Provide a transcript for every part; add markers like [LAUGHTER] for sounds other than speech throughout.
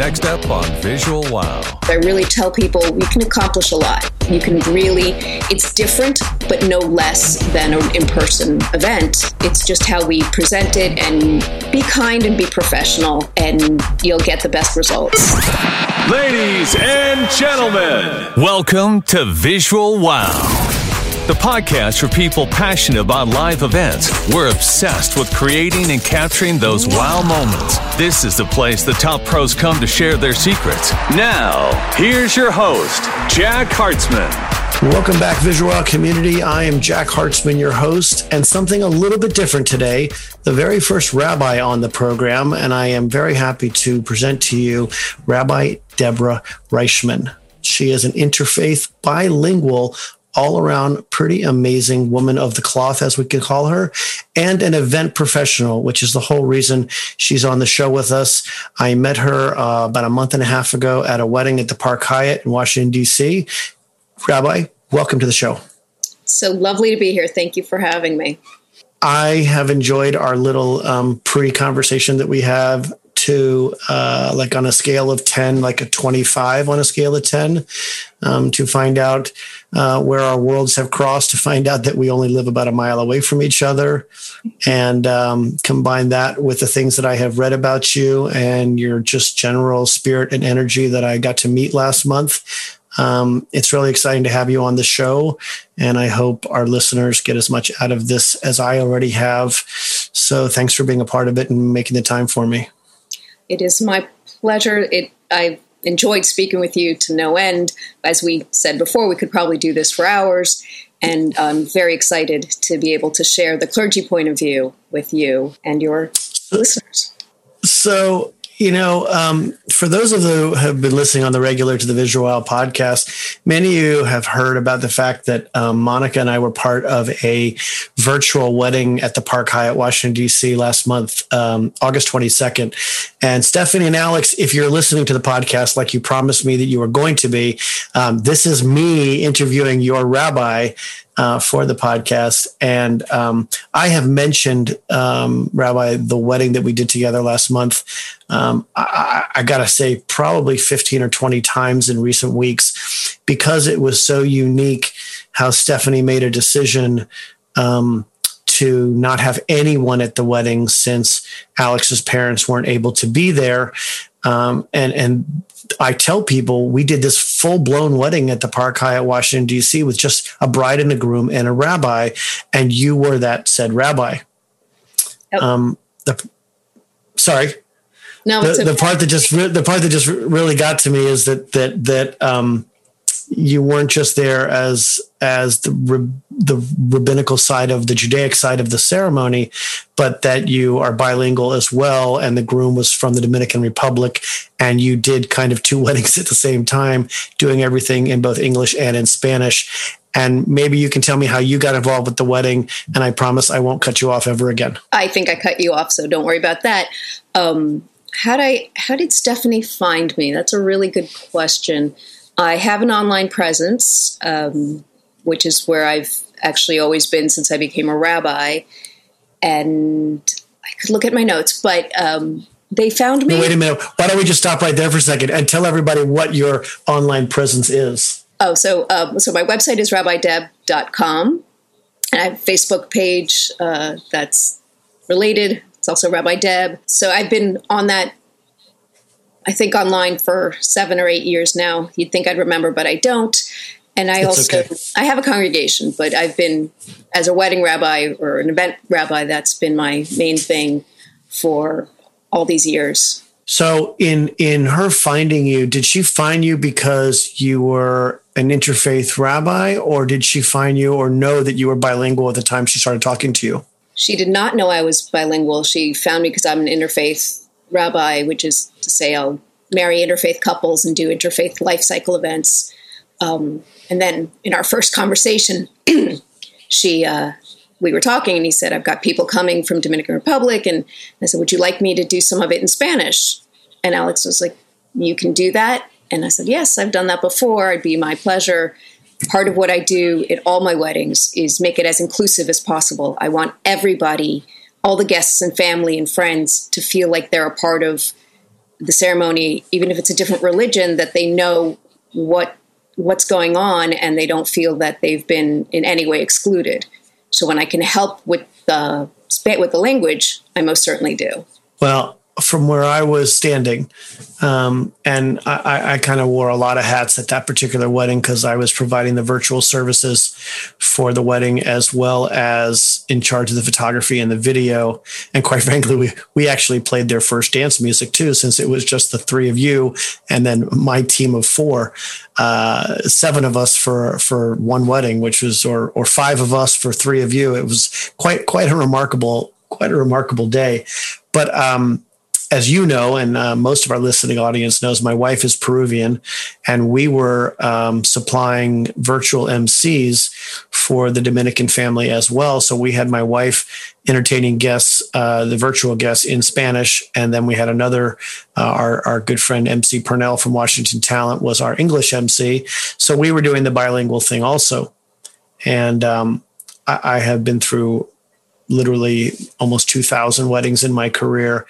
Next up on Visual Wow. I really tell people you can accomplish a lot. You can really, it's different, but no less than an in person event. It's just how we present it and be kind and be professional, and you'll get the best results. Ladies and gentlemen, welcome to Visual Wow the podcast for people passionate about live events. We're obsessed with creating and capturing those wow moments. This is the place the top pros come to share their secrets. Now, here's your host, Jack Hartzman. Welcome back, Visual community. I am Jack Hartzman, your host, and something a little bit different today. The very first rabbi on the program, and I am very happy to present to you Rabbi Deborah Reichmann. She is an interfaith bilingual all around pretty amazing woman of the cloth, as we could call her, and an event professional, which is the whole reason she's on the show with us. I met her uh, about a month and a half ago at a wedding at the Park Hyatt in Washington, D.C. Rabbi, welcome to the show. So lovely to be here. Thank you for having me. I have enjoyed our little um, pre conversation that we have to uh, like on a scale of 10, like a 25 on a scale of 10, um, to find out uh, where our worlds have crossed, to find out that we only live about a mile away from each other, and um, combine that with the things that I have read about you and your just general spirit and energy that I got to meet last month. Um, it's really exciting to have you on the show, and I hope our listeners get as much out of this as I already have. So, thanks for being a part of it and making the time for me. It is my pleasure. It I've enjoyed speaking with you to no end. As we said before, we could probably do this for hours. And I'm very excited to be able to share the clergy point of view with you and your listeners. So, you know, um, for those of you who have been listening on the regular to the Visual Wow podcast, many of you have heard about the fact that um, Monica and I were part of a virtual wedding at the Park Hyatt, Washington, D.C. last month, um, August 22nd. And Stephanie and Alex, if you're listening to the podcast like you promised me that you were going to be, um, this is me interviewing your rabbi uh, for the podcast. And um, I have mentioned, um, Rabbi, the wedding that we did together last month. Um, I, I got to say, probably 15 or 20 times in recent weeks because it was so unique how Stephanie made a decision um, to not have anyone at the wedding since Alex's parents weren't able to be there. Um, and and I tell people we did this full blown wedding at the Park Hyatt, Washington D.C., with just a bride and a groom and a rabbi, and you were that said rabbi. Yep. Um, the, sorry. No, the, okay. the, part that just re- the part that just really got to me is that that that um, you weren't just there as as the the rabbinical side of the Judaic side of the ceremony, but that you are bilingual as well. And the groom was from the Dominican Republic, and you did kind of two [LAUGHS] weddings at the same time, doing everything in both English and in Spanish. And maybe you can tell me how you got involved with the wedding, and I promise I won't cut you off ever again. I think I cut you off, so don't worry about that. Um, how did I? How did Stephanie find me? That's a really good question. I have an online presence, um, which is where I've actually always been since I became a rabbi. And I could look at my notes, but um, they found me. No, wait a minute. Why don't we just stop right there for a second and tell everybody what your online presence is? Oh, so um, so my website is rabbideb.com. And I have a Facebook page uh, that's related. It's also Rabbi Deb. So I've been on that I think online for seven or eight years now. You'd think I'd remember, but I don't. And I also okay. I have a congregation, but I've been as a wedding rabbi or an event rabbi. That's been my main thing for all these years. So in in her finding you, did she find you because you were an interfaith rabbi, or did she find you or know that you were bilingual at the time she started talking to you? She did not know I was bilingual. She found me because I'm an interfaith rabbi, which is to say I'll marry interfaith couples and do interfaith life cycle events. Um, and then in our first conversation, [CLEARS THROAT] she uh, we were talking, and he said, "I've got people coming from Dominican Republic," and I said, "Would you like me to do some of it in Spanish?" And Alex was like, "You can do that." And I said, "Yes, I've done that before. It'd be my pleasure." Part of what I do at all my weddings is make it as inclusive as possible. I want everybody all the guests and family and friends to feel like they're a part of the ceremony, even if it's a different religion, that they know what what's going on and they don't feel that they've been in any way excluded. So when I can help with the with the language, I most certainly do. Well, from where I was standing. Um, and I, I kind of wore a lot of hats at that particular wedding because I was providing the virtual services for the wedding as well as in charge of the photography and the video. And quite [LAUGHS] frankly, we, we actually played their first dance music too, since it was just the three of you and then my team of four, uh, seven of us for, for one wedding, which was, or, or five of us for three of you. It was quite, quite a remarkable, quite a remarkable day. But, um, as you know, and uh, most of our listening audience knows, my wife is Peruvian, and we were um, supplying virtual MCs for the Dominican family as well. So we had my wife entertaining guests, uh, the virtual guests in Spanish, and then we had another, uh, our our good friend MC Purnell from Washington Talent was our English MC. So we were doing the bilingual thing also, and um, I, I have been through literally almost 2,000 weddings in my career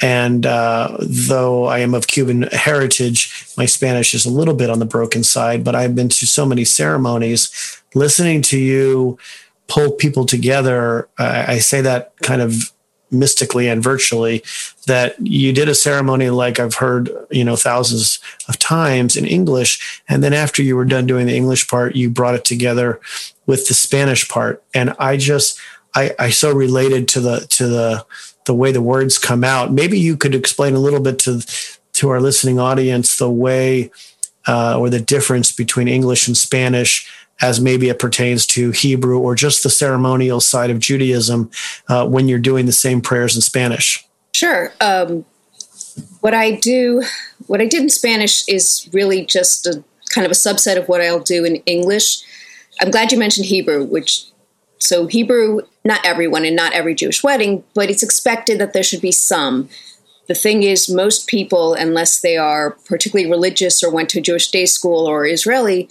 and uh, though I am of Cuban heritage, my Spanish is a little bit on the broken side, but I've been to so many ceremonies. Listening to you pull people together, I, I say that kind of mystically and virtually that you did a ceremony like I've heard, you know, thousands of times in English. And then after you were done doing the English part, you brought it together with the Spanish part. And I just, I, I so related to the, to the, the way the words come out. Maybe you could explain a little bit to to our listening audience the way uh, or the difference between English and Spanish as maybe it pertains to Hebrew or just the ceremonial side of Judaism uh, when you're doing the same prayers in Spanish. Sure. Um, what I do, what I did in Spanish is really just a kind of a subset of what I'll do in English. I'm glad you mentioned Hebrew, which so Hebrew, not everyone and not every Jewish wedding, but it's expected that there should be some. The thing is, most people, unless they are particularly religious or went to a Jewish day school or Israeli,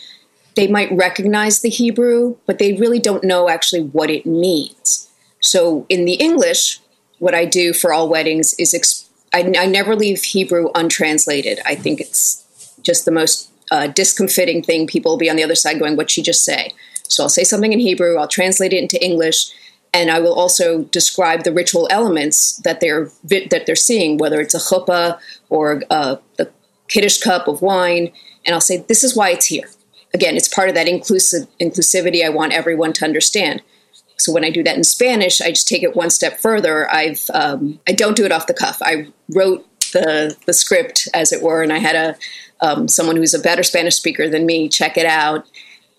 they might recognize the Hebrew, but they really don't know actually what it means. So in the English, what I do for all weddings is I, I, never leave Hebrew untranslated. I think it's just the most uh, discomfiting thing. People will be on the other side going, "What she just say?" So I'll say something in Hebrew, I'll translate it into English, and I will also describe the ritual elements that they're that they're seeing, whether it's a chuppah or uh, the kiddush cup of wine, and I'll say this is why it's here. Again, it's part of that inclusive inclusivity I want everyone to understand. So when I do that in Spanish, I just take it one step further. I've um, I don't do it off the cuff. I wrote the the script, as it were, and I had a um, someone who's a better Spanish speaker than me check it out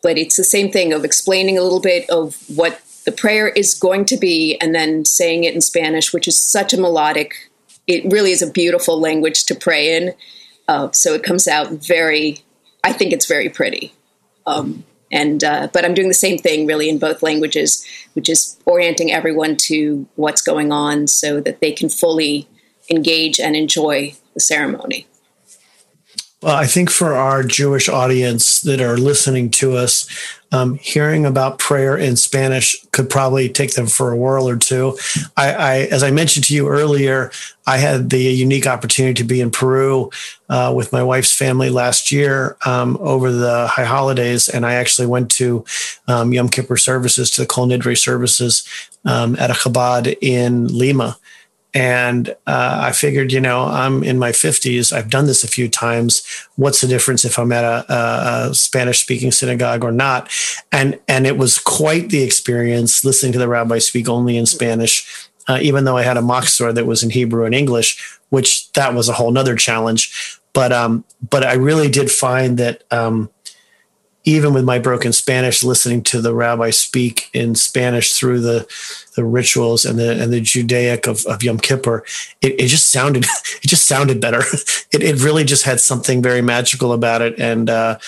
but it's the same thing of explaining a little bit of what the prayer is going to be and then saying it in Spanish, which is such a melodic, it really is a beautiful language to pray in. Uh, so it comes out very, I think it's very pretty. Um, and uh, but I'm doing the same thing really in both languages, which is orienting everyone to what's going on so that they can fully engage and enjoy the ceremony. Well, I think for our Jewish audience that are listening to us, um, hearing about prayer in Spanish could probably take them for a whirl or two. I, I, as I mentioned to you earlier, I had the unique opportunity to be in Peru uh, with my wife's family last year um, over the high holidays, and I actually went to um, Yom Kippur services, to the Kol Nidre services um, at a Chabad in Lima. And uh, I figured, you know, I'm in my 50s. I've done this a few times. What's the difference if I'm at a, a, a Spanish speaking synagogue or not? And and it was quite the experience listening to the rabbi speak only in Spanish, uh, even though I had a machzor that was in Hebrew and English, which that was a whole nother challenge. But um, but I really did find that um, even with my broken Spanish, listening to the rabbi speak in Spanish through the the rituals and the and the Judaic of, of Yom Kippur, it, it just sounded [LAUGHS] it just sounded better. [LAUGHS] It, it really just had something very magical about it. And uh,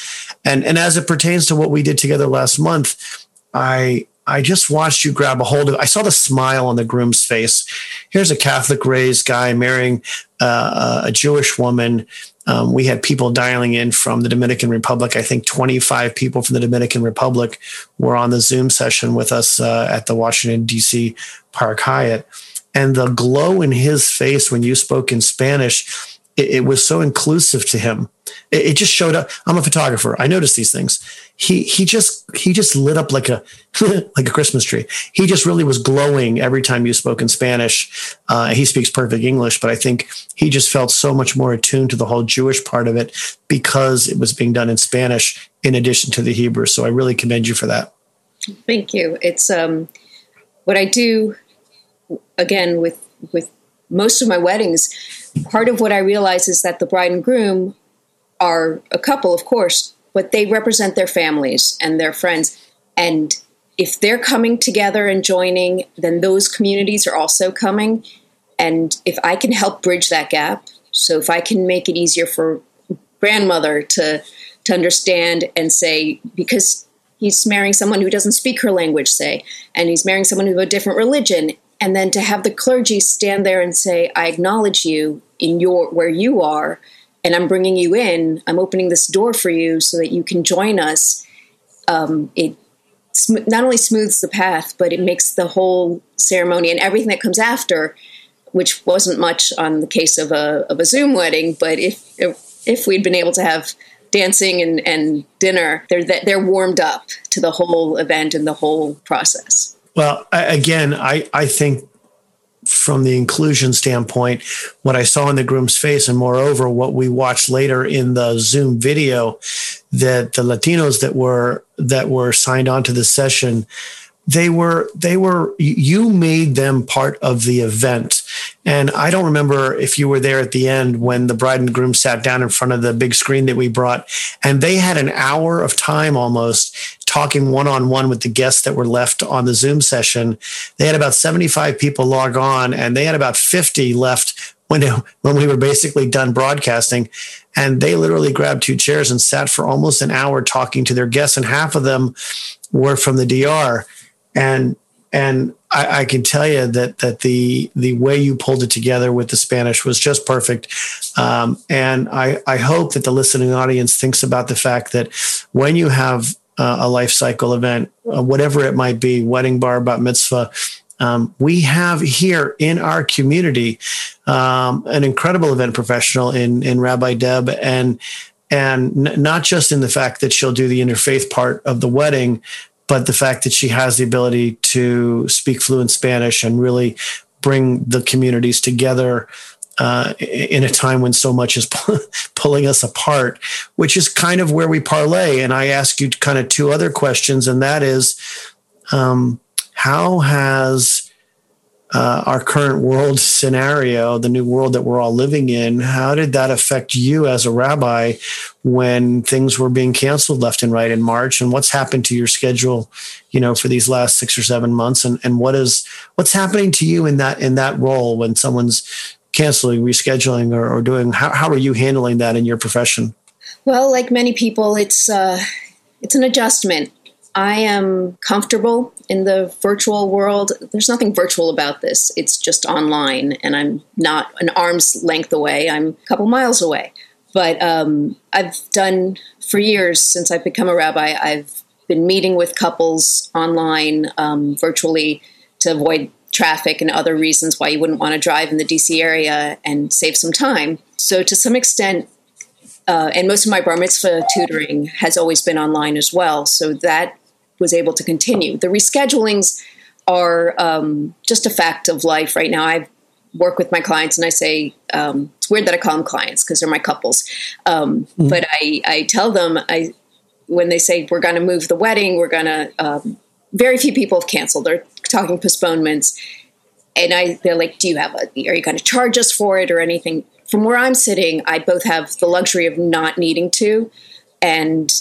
and and as it pertains to what we did together last month, I I just watched you grab a hold of. I saw the smile on the groom's face. Here's a Catholic raised guy marrying uh, a Jewish woman um, we had people dialing in from the Dominican Republic. I think 25 people from the Dominican Republic were on the Zoom session with us uh, at the Washington, D.C. Park Hyatt. And the glow in his face when you spoke in Spanish, it, it was so inclusive to him. It, it, just showed up. I'm a photographer. I noticed these things. He he just he just lit up like a [LAUGHS] like a Christmas tree. He just really was glowing every time you spoke in Spanish. Uh, he speaks perfect English, but I think he just felt so much more attuned to the whole Jewish part of it because it was being done in Spanish in addition to the Hebrew. So I really commend you for that. Thank you. It's um, what I do again with with most of my weddings. Part of what I realize is that the bride and groom are a couple, of course, but they represent their families and their friends. And if they're coming together and joining, then those communities are also coming. And if I can help bridge that gap, so if I can make it easier for grandmother to to understand and say because he's marrying someone who doesn't speak her language, say, and he's marrying someone of a different religion, and then to have the clergy stand there and say, "I acknowledge you in your where you are, and I'm bringing you in. I'm opening this door for you so that you can join us." Um, it sm- not only smooths the path, but it makes the whole ceremony and everything that comes after, which wasn't much on the case of a of a Zoom wedding, but if if we'd been able to have dancing and, and dinner, they're they're warmed up to the whole event and the whole process. Well, again, I I think from the inclusion standpoint, what I saw in the groom's face, and moreover, what we watched later in the Zoom video, that the Latinos that were that were signed on to the session they were they were you made them part of the event. And i don't remember if you were there at the end when the bride and groom sat down in front of the big screen that we brought and they had an hour of time almost talking one-on-one with the guests that were left on the zoom session they had about 75 people log on and they had about 50 left when [LAUGHS] when we were basically done broadcasting and they literally grabbed two chairs and sat for almost an hour talking to their guests and half of them were from the DR and and I, I, can tell you that that the the way you pulled it together with the Spanish was just perfect. Um, and I I hope that the listening audience thinks about the fact that when you have uh, a life cycle event, uh, whatever it might be, wedding bar, bat mitzvah. Um, we have here in our community um, an incredible event professional in in Rabbi Deb, and and n- not just in the fact that she'll do the interfaith part of the wedding, but the fact that she has the ability to speak fluent Spanish and really bring the communities together uh, in a time when so much is [LAUGHS] pulling us apart, which is kind of where we parlay. And I ask you kind of two other questions, and that is, um, how has uh, our current world scenario, the new world that we're all living in, how did that affect you as a rabbi when things were being canceled left and right in March? And what's happened to your schedule, you know, for these last six or seven months? And and what is what's happening to you in that in that role when someone's canceling, rescheduling, or, or doing? How how are you handling that in your profession? Well, like many people, it's uh, it's an adjustment. I am comfortable in the virtual world. There's nothing virtual about this. It's just online, and I'm not an arm's length away. I'm a couple miles away. But um, I've done for years since I've become a rabbi, I've been meeting with couples online um, virtually to avoid traffic and other reasons why you wouldn't want to drive in the DC area and save some time. So, to some extent, uh, and most of my bar mitzvah tutoring has always been online as well. So that was able to continue. The reschedulings are um, just a fact of life right now. I work with my clients and I say, um, it's weird that I call them clients because they're my couples. Um, mm-hmm. But I, I tell them, I when they say we're going to move the wedding, we're going to, um, very few people have canceled. They're talking postponements. And I, they're like, do you have a, are you going to charge us for it or anything? From where I'm sitting, I both have the luxury of not needing to and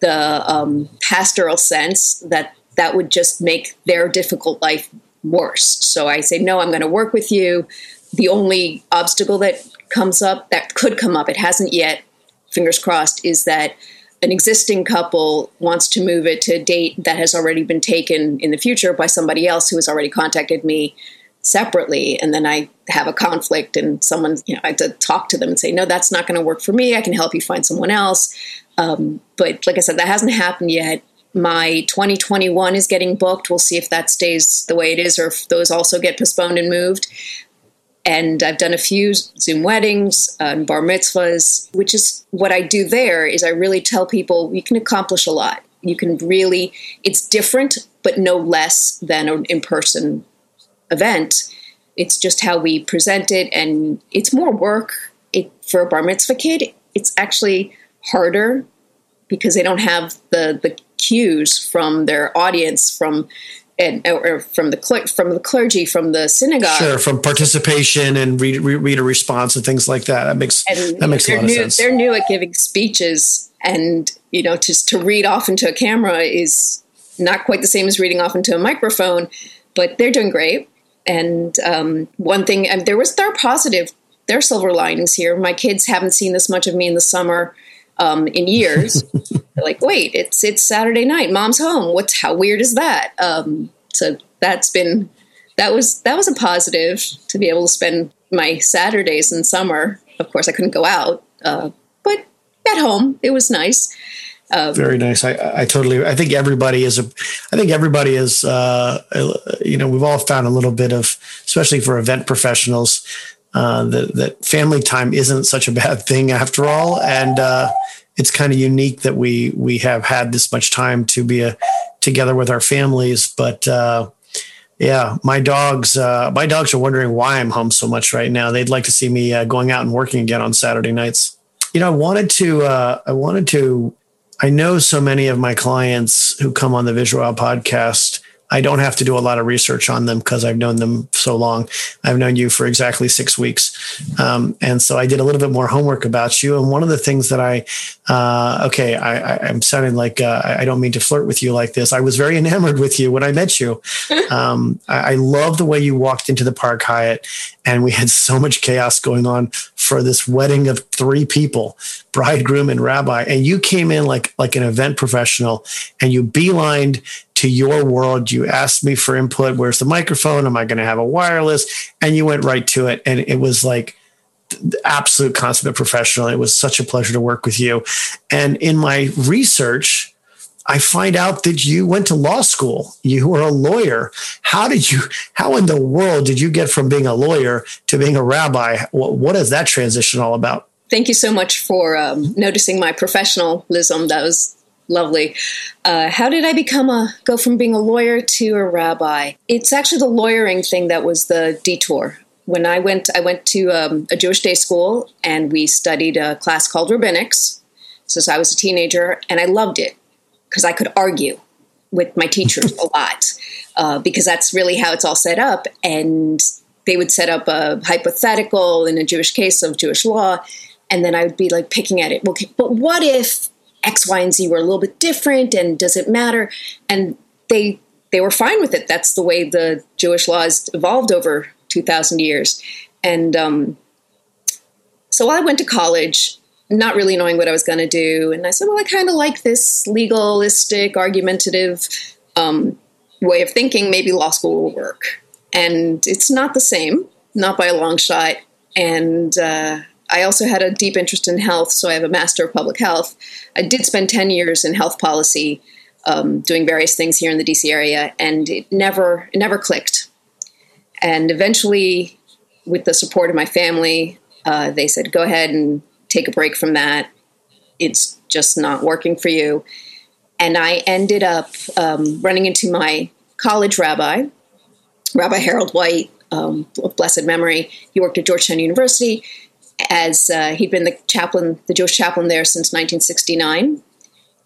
the um, pastoral sense that that would just make their difficult life worse. So I say, no, I'm going to work with you. The only obstacle that comes up, that could come up, it hasn't yet, fingers crossed, is that an existing couple wants to move it to a date that has already been taken in the future by somebody else who has already contacted me separately and then i have a conflict and someone you know i have to talk to them and say no that's not going to work for me i can help you find someone else um, but like I said, that hasn't happened yet. My 2021 is getting booked. We'll see if that stays the way it is or if those also get postponed and moved. And I've done a few Zoom weddings and bar mitzvahs, which is what I do there is I really tell people you can accomplish a lot. You can really, it's different, but no less than an in person event. It's just how we present it, and it's more work. It, for a bar mitzvah kid, it's actually harder because they don't have the, the cues from their audience, from and or from the from the clergy from the synagogue. Sure, from participation and read, reader response and things like that. That makes and that makes a lot new, of sense. They're new at giving speeches, and you know, just to read off into a camera is not quite the same as reading off into a microphone, but they're doing great. And um, one thing, and there was there are positive, there are silver linings here. My kids haven't seen this much of me in the summer um, in years. [LAUGHS] Like, wait, it's it's Saturday night, mom's home. What's how weird is that? Um, so that's been that was that was a positive to be able to spend my Saturdays in summer. Of course, I couldn't go out, uh, but at home it was nice. Um, Very nice. I, I totally. I think everybody is a. I think everybody is. Uh, you know, we've all found a little bit of, especially for event professionals, uh, that that family time isn't such a bad thing after all, and uh, it's kind of unique that we we have had this much time to be a, together with our families. But uh, yeah, my dogs uh, my dogs are wondering why I'm home so much right now. They'd like to see me uh, going out and working again on Saturday nights. You know, I wanted to uh, I wanted to. I know so many of my clients who come on the Visual podcast I don't have to do a lot of research on them because I've known them so long. I've known you for exactly six weeks. Um, and so I did a little bit more homework about you. And one of the things that I, uh, okay, I, am sounding like uh, I don't mean to flirt with you like this. I was very [LAUGHS] enamored with you when I met you. [LAUGHS] Um, I, I love the way you walked into the Park Hyatt and we had so much chaos going on for this wedding of three people bridegroom and rabbi and you came in like like an event professional and you beelined to your world. You asked me for input. Where's the microphone? Am I going to have a wireless? And you went right to it. And it was like the absolute consummate professional. It was such a pleasure to work with you. And in my research, I find out that you went to law school. You were a lawyer. How did you, how in the world did you get from being a lawyer to being a rabbi? What, what is that transition all about? Thank you so much for um, noticing my professionalism. That was lovely. Uh, how did I become a go from being a lawyer to a rabbi? It's actually the lawyering thing that was the detour. When I went, I went to um, a Jewish day school and we studied a class called rabbinics. Since I was a teenager, and I loved it because I could argue with my teachers a [LAUGHS] lot uh, because that's really how it's all set up. And they would set up a hypothetical in a Jewish case of Jewish law, and then I would be like picking at it. Well, but what if X, Y, and Z were a little bit different, and does it matter? And they they were fine with it. That's the way the Jewish laws evolved over two thousand years. And um, so I went to college, not really knowing what I was going to do, and I said, "Well, I kind of like this legalistic, argumentative um, way of thinking. Maybe law school will work." And it's not the same, not by a long shot. And uh, I also had a deep interest in health, so I have a Master of Public Health. I did spend 10 years in health policy, um, doing various things here in the DC area, and it never, it never clicked. And eventually, with the support of my family, uh, they said, go ahead and take a break from that. It's just not working for you. And I ended up um, running into my college rabbi, Rabbi Harold White, um, of blessed memory. He worked at Georgetown University as uh, he'd been the chaplain, the Jewish chaplain there since 1969.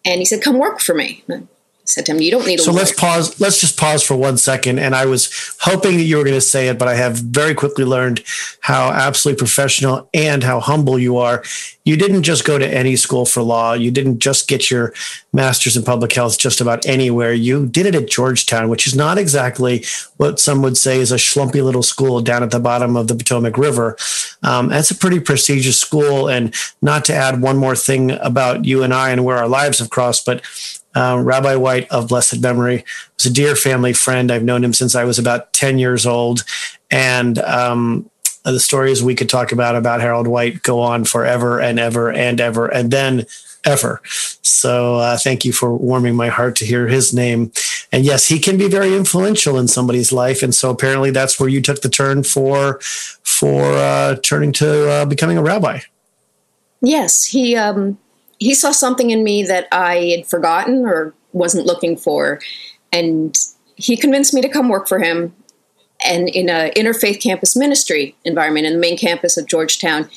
And he said, "Come work for me." I said to him, "You don't need a." So lawyer. let's pause. Let's just pause for one second. And I was hoping that you were going to say it, but I have very quickly learned how absolutely professional and how humble you are. You didn't just go to any school for law. You didn't just get your master's in public health just about anywhere. You did it at Georgetown, which is not exactly what some would say is a schlumpy little school down at the bottom of the Potomac River. Um, that's a pretty prestigious school. And not to add one more thing about you and I and where our lives have crossed, but uh, Rabbi White of blessed memory was a dear family friend. I've known him since I was about 10 years old. And um, the stories we could talk about about Harold White go on forever and ever and ever and then ever. So uh, thank you for warming my heart to hear his name. And yes, he can be very influential in somebody's life. And so apparently that's where you took the turn for for uh, turning to uh, becoming a rabbi. Yes, he um, he saw something in me that I had forgotten or wasn't looking for, and he convinced me to come work for him. And in an interfaith campus ministry environment in the main campus of Georgetown,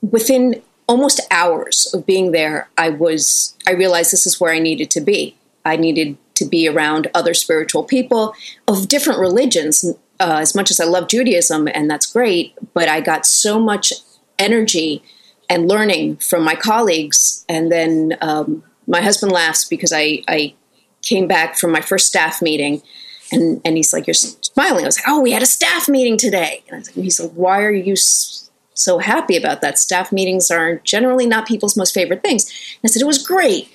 within almost hours of being there, I was I realized this is where I needed to be. I needed to be around other spiritual people of different religions. Uh, as much as I love Judaism, and that's great, but I got so much energy and learning from my colleagues. And then um, my husband laughs because I, I came back from my first staff meeting and, and he's like, You're smiling. I was like, Oh, we had a staff meeting today. And I was like, he's like, Why are you so happy about that? Staff meetings are generally not people's most favorite things. And I said, It was great.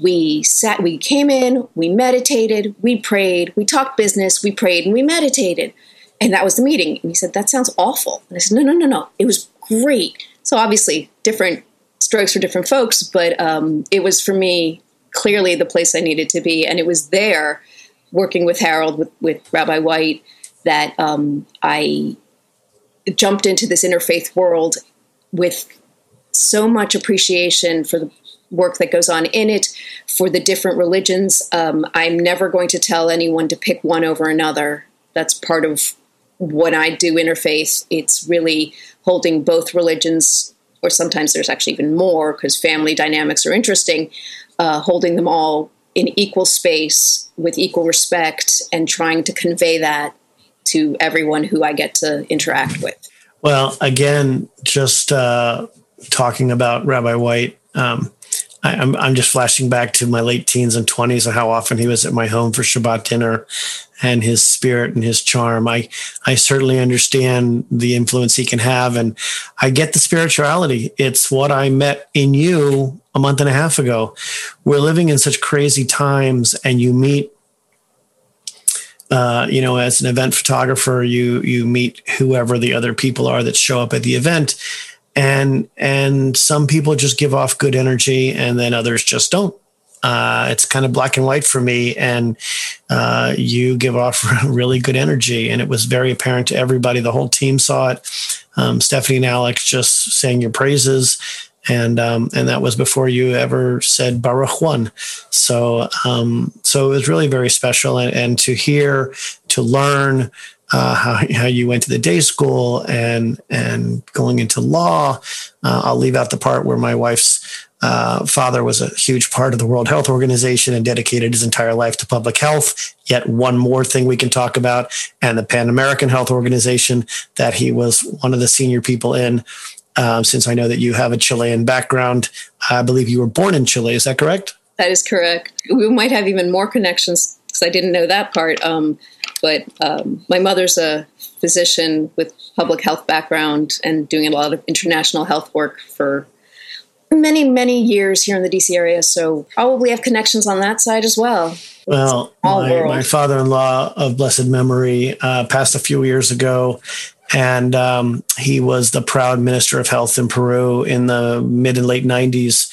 We sat, we came in, we meditated, we prayed, we talked business, we prayed, and we meditated. And that was the meeting. And he said, That sounds awful. And I said, No, no, no, no. It was great. So obviously, different strokes for different folks, but um, it was for me clearly the place I needed to be, and it was there, working with Harold with, with Rabbi White, that um, I jumped into this interfaith world with so much appreciation for the work that goes on in it, for the different religions. Um, I'm never going to tell anyone to pick one over another. That's part of what I do interfaith. It's really holding both religions, or sometimes there's actually even more because family dynamics are interesting, uh, holding them all in equal space with equal respect and trying to convey that to everyone who I get to interact with. Well, again, just uh, talking about Rabbi White, um, I, am I'm, I'm just flashing back to my late teens and 20s and how often he was at my home for Shabbat dinner and his spirit and his charm. I, I certainly understand the influence he can have. And I get the spirituality. It's what I met in you a month and a half ago. We're living in such crazy times and you meet uh, you know, as an event photographer, you you meet whoever the other people are that show up at the event, and and some people just give off good energy, and then others just don't. Uh, it's kind of black and white for me, and uh, you give off [LAUGHS] really good energy, and it was very apparent to everybody. The whole team saw it. Um, Stephanie and Alex just sang your praises, and um, and that was before you ever said Baruch one. So um, so it was really very special, and, and to hear, to learn. Uh, how, how you went to the day school and and going into law. Uh, I'll leave out the part where my wife's uh, father was a huge part of the World Health Organization and dedicated his entire life to public health. Yet one more thing we can talk about, and the Pan American Health Organization that he was one of the senior people in. Um, since I know that you have a Chilean background, I believe you were born in Chile. Is that correct? That is correct. We might have even more connections because I didn't know that part. Um, but um, my mother's a physician with public health background and doing a lot of international health work for many, many years here in the DC area. So probably have connections on that side as well. Well, my, my, father-in-law of blessed memory uh, passed a few years ago, and um, he was the proud minister of health in Peru in the mid and late '90s.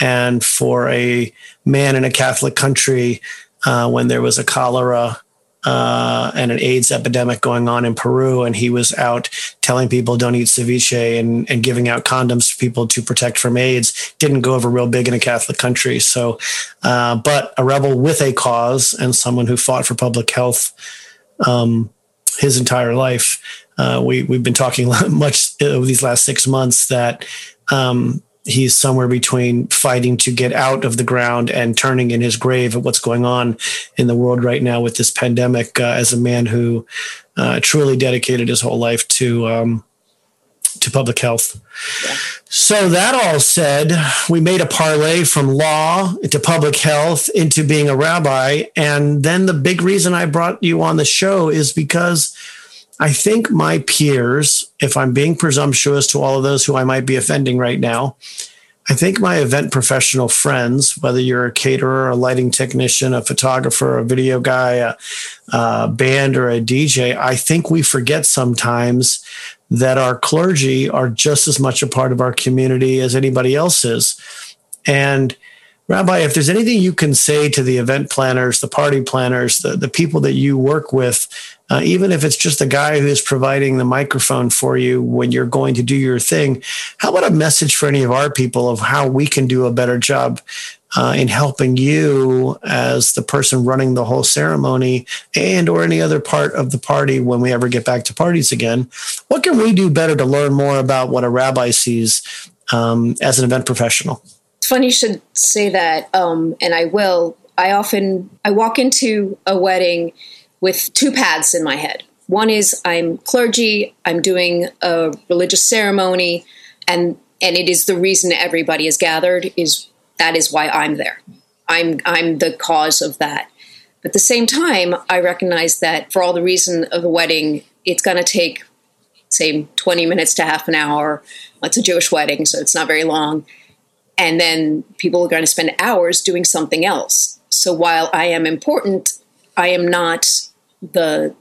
And for a man in a Catholic country, uh, when there was a cholera uh, and an AIDS epidemic going on in Peru, and he was out telling people don't eat ceviche and, and giving out condoms to people to protect from AIDS. Didn't go over real big in a Catholic country. So, uh, but a rebel with a cause and someone who fought for public health um, his entire life. Uh, we we've been talking [LAUGHS] much over these last six months that um, he's somewhere between fighting to get out of the ground and turning in his grave at what's going on in the world right now with this pandemic uh, as a man who uh, truly dedicated his whole life to um, to public health. Yeah. So that all said, we made a parlay from law into public health into being a rabbi, and then the big reason I brought you on the show is because I think my peers, if I'm being presumptuous to all of those who I might be offending right now, I think my event professional friends, whether you're a caterer, a lighting technician, a photographer, a video guy, a, a band, or a DJ, I think we forget sometimes that our clergy are just as much a part of our community as anybody else is. And Rabbi, if there's anything you can say to the event planners, the party planners, the, the people that you work with uh, even if it's just the guy who's providing the microphone for you when you're going to do your thing. How about a message for any of our people of how we can do a better job uh, in helping you as the person running the whole ceremony and or any other part of the party when we ever get back to parties again what can we do better to learn more about what a rabbi sees um, as an event professional it's funny you should say that um, and i will i often i walk into a wedding with two paths in my head one is i'm clergy i'm doing a religious ceremony and and it is the reason everybody is gathered is that is why I'm there. I'm I'm the cause of that. But at the same time, I recognize that for all the reason of the wedding, it's going to take, say, 20 minutes to half an hour. It's a Jewish wedding, so it's not very long. And then people are going to spend hours doing something else. So while I am important, I am not the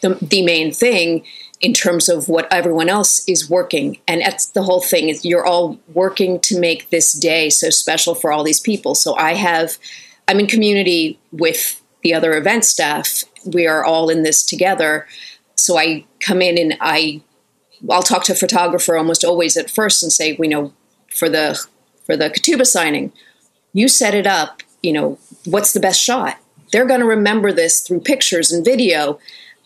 the, the main thing in terms of what everyone else is working. And that's the whole thing is you're all working to make this day so special for all these people. So I have I'm in community with the other event staff. We are all in this together. So I come in and I I'll talk to a photographer almost always at first and say, we know, for the for the ketubah signing, you set it up, you know, what's the best shot? They're going to remember this through pictures and video.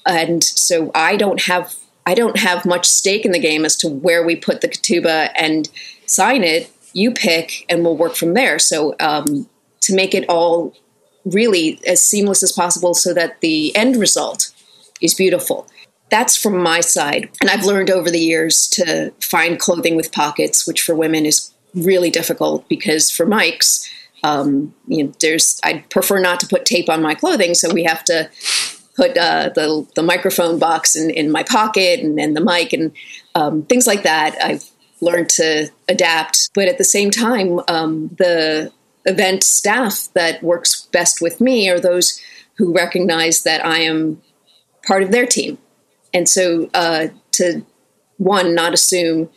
And so I don't have I don't have much stake in the game as to where we put the ketubah and sign it. You pick, and we'll work from there. So um, to make it all really as seamless as possible, so that the end result is beautiful. That's from my side, and I've learned over the years to find clothing with pockets, which for women is really difficult because for mics, um, you know, there's I prefer not to put tape on my clothing, so we have to put uh, the the microphone box in, in my pocket and, and the mic and um, things like that. I've learned to adapt, but at the same time, um, the event staff that works best with me are those who recognize that I am part of their team, and so uh, to one not assume.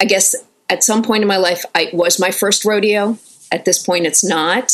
I guess at some point in my life, I was my first rodeo. At this point, it's not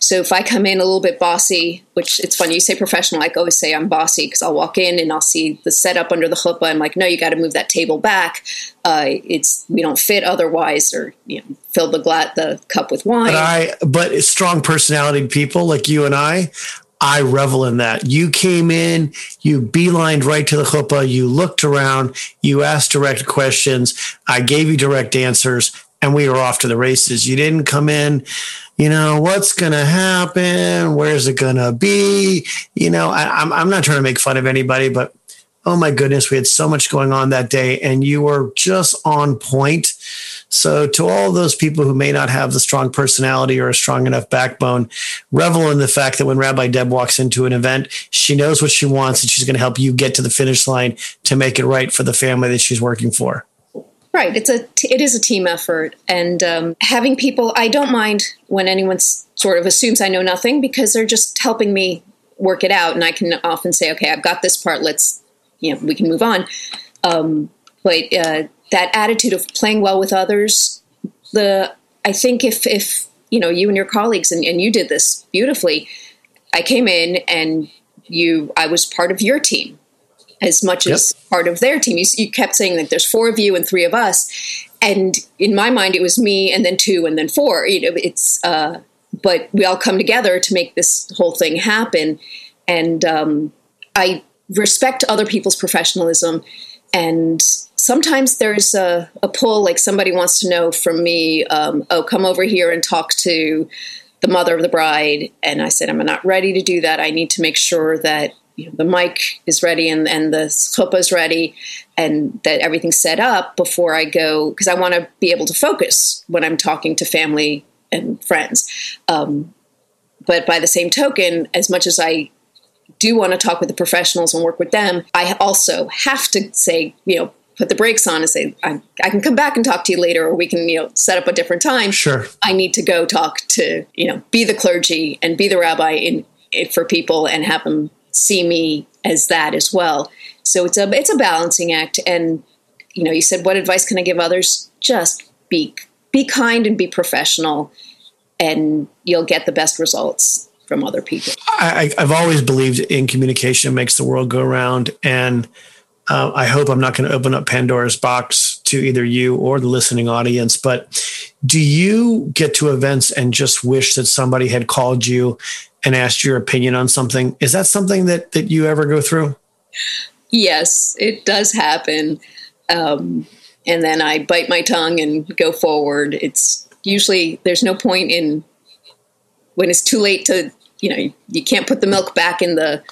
so if I come in a little bit bossy, which it's funny, you say professional, I always say I'm bossy because I'll walk in and I'll see the setup under the chuppah. I'm like, no, you got to move that table back. Uh, it's we don't fit otherwise, or you know, fill the gla- the cup with wine. But I, but strong personality people like you and I, I revel in that. You came in, you beelined right to the chuppah, you looked around, you asked direct questions, I gave you direct answers, and we were off to the races. You didn't come in you know, what's going to happen? Where's it going to be? You know, I, I'm, I'm not trying to make fun of anybody, but oh my goodness, we had so much going on that day and you were just on point. So, to all those people who may not have the strong personality or a strong enough backbone, revel in the fact that when Rabbi Deb walks into an event, she knows what she wants and she's going to help you get to the finish line to make it right for the family that she's working for. Right. It's a it is a team effort, and um, having people. I don't mind when anyone sort of assumes I know nothing because they're just helping me work it out, and I can often say, "Okay, I've got this part. Let's you know we can move on." Um, but uh, that attitude of playing well with others, the I think if if you know you and your colleagues and, and you did this beautifully, I came in and you I was part of your team as much yep. as part of their team. You, you kept saying that there's four of you and three of us, and in my mind, it was me and then two and then four. You know, it's uh, but we all come together to make this whole thing happen, and um, I respect other people's professionalism. And sometimes there's a, a, pull, like somebody wants to know from me, um, oh, come over here and talk to the mother of the bride. And I said, I'm not ready to do that. I need to make sure that you know, the mic is ready and, and the chuppah is ready and that everything's set up before I go because I want to be able to focus when I'm talking to family and friends. Um, but by the same token, as much as I do want to talk with the professionals and work with them, I also have to say, you know, put the brakes on and say, I, I, can come back and talk to you later, or we can, you know, set up a different time. Sure. I need to go talk to, you know, be the clergy and be the rabbi in, in for people and have them see me as that as well. So it's a it's a balancing act. And you know, you said, what advice can I give others? Just be be kind and be professional, and you'll get the best results from other people. I, have always believed in communication makes the world go round, and uh, I hope I'm not going to open up Pandora's box to either you or the listening audience. But do you get to events and just wish that somebody had called you and asked your opinion on something? Is that something that that you ever go through? Yes, it does happen. Um, and then I bite my tongue and go forward. It's usually there's no point in when it's too late to you know you can't put the milk back in the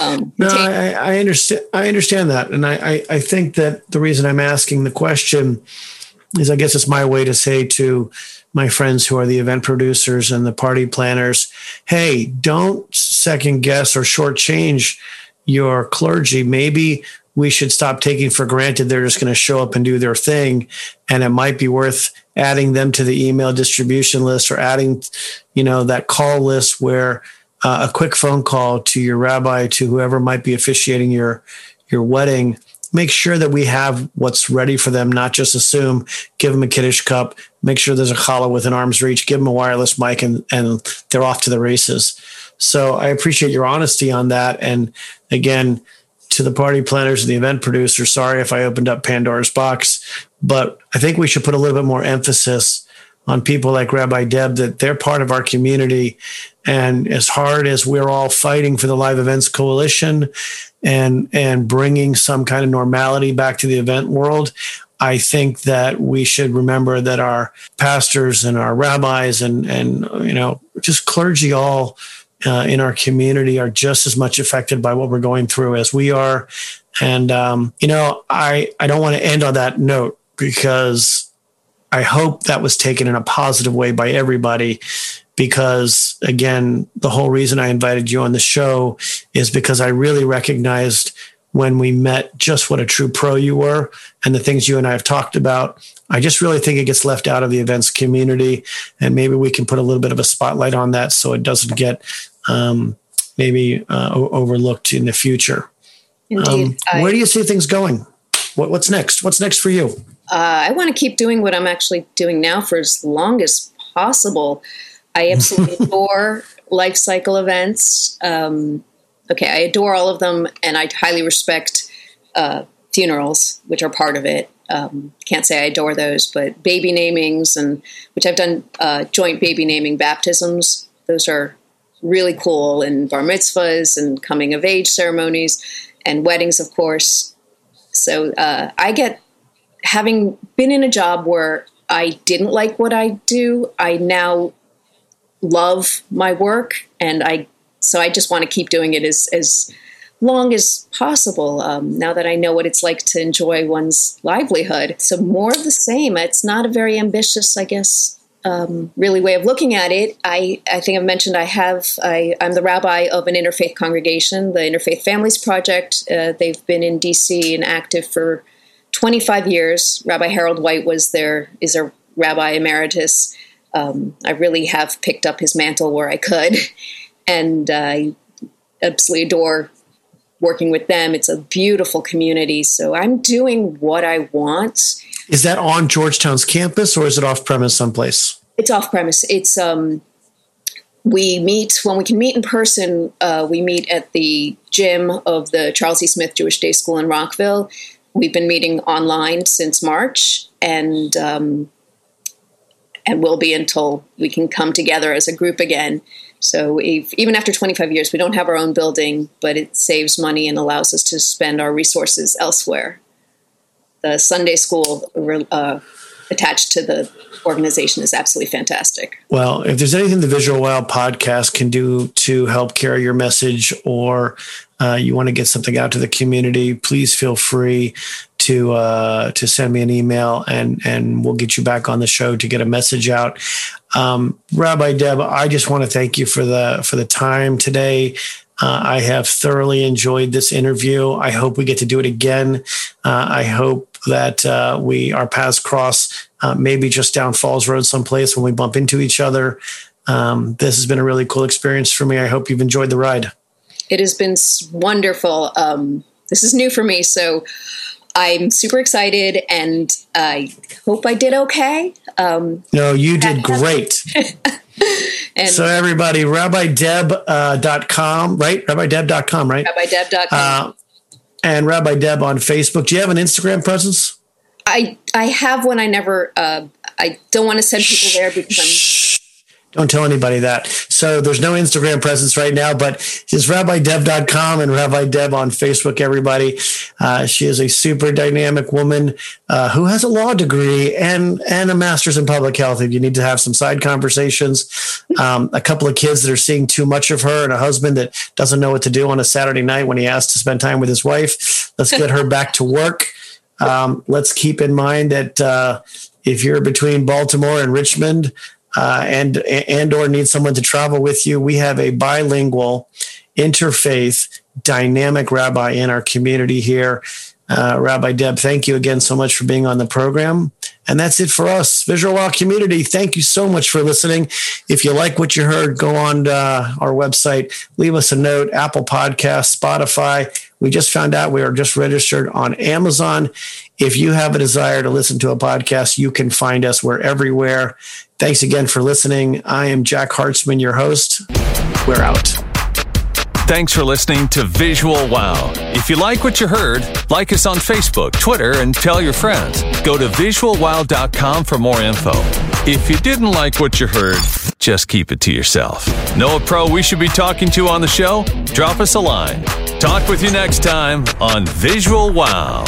um, no, I, I, understand. I understand that, and I, I, I think that the reason I'm asking the question is, I guess it's my way to say to my friends who are the event producers and the party planners, hey, don't second guess or shortchange your clergy. Maybe we should stop taking for granted they're just going to show up and do their thing, and it might be worth adding them to the email distribution list or adding, you know, that call list where uh, a quick phone call to your rabbi, to whoever might be officiating your your wedding. Make sure that we have what's ready for them. Not just assume. Give them a kiddush cup. Make sure there's a challah within arm's reach. Give them a wireless mic, and and they're off to the races. So I appreciate your honesty on that. And again, to the party planners and the event producers, sorry if I opened up Pandora's box, but I think we should put a little bit more emphasis on people like Rabbi Deb that they're part of our community. And as hard as we're all fighting for the Live Events Coalition and and bringing some kind of normality back to the event world, I think that we should remember that our pastors and our rabbis and and you know just clergy all uh, in our community are just as much affected by what we're going through as we are. And um, you know, I I don't want to end on that note because I hope that was taken in a positive way by everybody because again, the whole reason I invited you on the show is because I really recognized when we met just what a true pro you were and the things you and I have talked about. I just really think it gets left out of the events community, and maybe we can put a little bit of a spotlight on that so it doesn't get um, maybe uh, overlooked in the future. Indeed, um, where do you see things going? What, what's next? What's next for you? Uh, I want to keep doing what I'm actually doing now for as long as possible. I [LAUGHS] absolutely adore life cycle events. Um, okay, I adore all of them, and I highly respect uh, funerals, which are part of it. Um, can't say I adore those, but baby namings and which I've done uh, joint baby naming baptisms. Those are really cool, and bar mitzvahs and coming of age ceremonies and weddings, of course. So uh, I get having been in a job where I didn't like what I do, I now love my work, and I so I just want to keep doing it as as long as possible. Um, now that I know what it's like to enjoy one's livelihood, so more of the same. It's not a very ambitious, I guess, um, really way of looking at it. I, I think I've mentioned I have I, am the rabbi of an interfaith congregation, the Interfaith Families Project. Uh, they've been in DC and active for 25 years. Rabbi Harold White was there, is a rabbi emeritus. Um, I really have picked up his mantle where I could, [LAUGHS] and I absolutely adore working with them. It's a beautiful community, so I'm doing what I want. Is that on Georgetown's campus, or is it off premise someplace? It's off premise. It's um, we meet when we can meet in person. Uh, we meet at the gym of the Charles E. Smith Jewish Day School in Rockville we've been meeting online since March, and um, and will be until we can come together as a group again. So even after 25 years, we don't have our own building, but it saves money and allows us to spend our resources elsewhere. The Sunday school uh, attached to the organization is absolutely fantastic. Well, if there's anything the Visual Wow podcast can do to help carry your message or uh, you want to get something out to the community, please feel free to uh, to send me an email and and we'll get you back on the show to get a message out. Um, Rabbi Deb, I just want to thank you for the for the time today. Uh, I have thoroughly enjoyed this interview. I hope we get to do it again. Uh, I hope that uh, we our paths cross, uh, maybe just down Falls Road someplace when we bump into each other. Um, this has been a really cool experience for me. I hope you've enjoyed the ride. It has been wonderful. Um, this is new for me, so I'm super excited, and I hope I did okay. Um, no, you did great. [LAUGHS] And so everybody, rabbideb.com, uh, right? Rabbideb.com, right? Rabbideb.com. Uh, and Rabbi Deb on Facebook. Do you have an Instagram presence? I I have one. I never. Uh, I don't want to send people there because I'm don't tell anybody that. So there's no Instagram presence right now, but it's rabbideb.com and Rabbi Deb on Facebook, everybody. Uh, she is a super dynamic woman uh, who has a law degree and, and a master's in public health. If you need to have some side conversations, um, a couple of kids that are seeing too much of her and a husband that doesn't know what to do on a Saturday night when he asks to spend time with his wife. Let's get her back to work. Um, let's keep in mind that uh, if you're between Baltimore and Richmond, uh, and and or need someone to travel with you, we have a bilingual, interfaith, dynamic rabbi in our community here. Uh, rabbi Deb, thank you again so much for being on the program. And that's it for us, Visual Wow community. Thank you so much for listening. If you like what you heard, go on uh, our website, leave us a note, Apple Podcast, Spotify. We just found out we are just registered on Amazon. If you have a desire to listen to a podcast, you can find us. We're everywhere. Thanks again for listening. I am Jack Hartzman, your host. We're out. Thanks for listening to Visual Wow. If you like what you heard, like us on Facebook, Twitter, and tell your friends. Go to visualwow.com for more info. If you didn't like what you heard, just keep it to yourself. Know a pro we should be talking to on the show? Drop us a line. Talk with you next time on Visual Wow.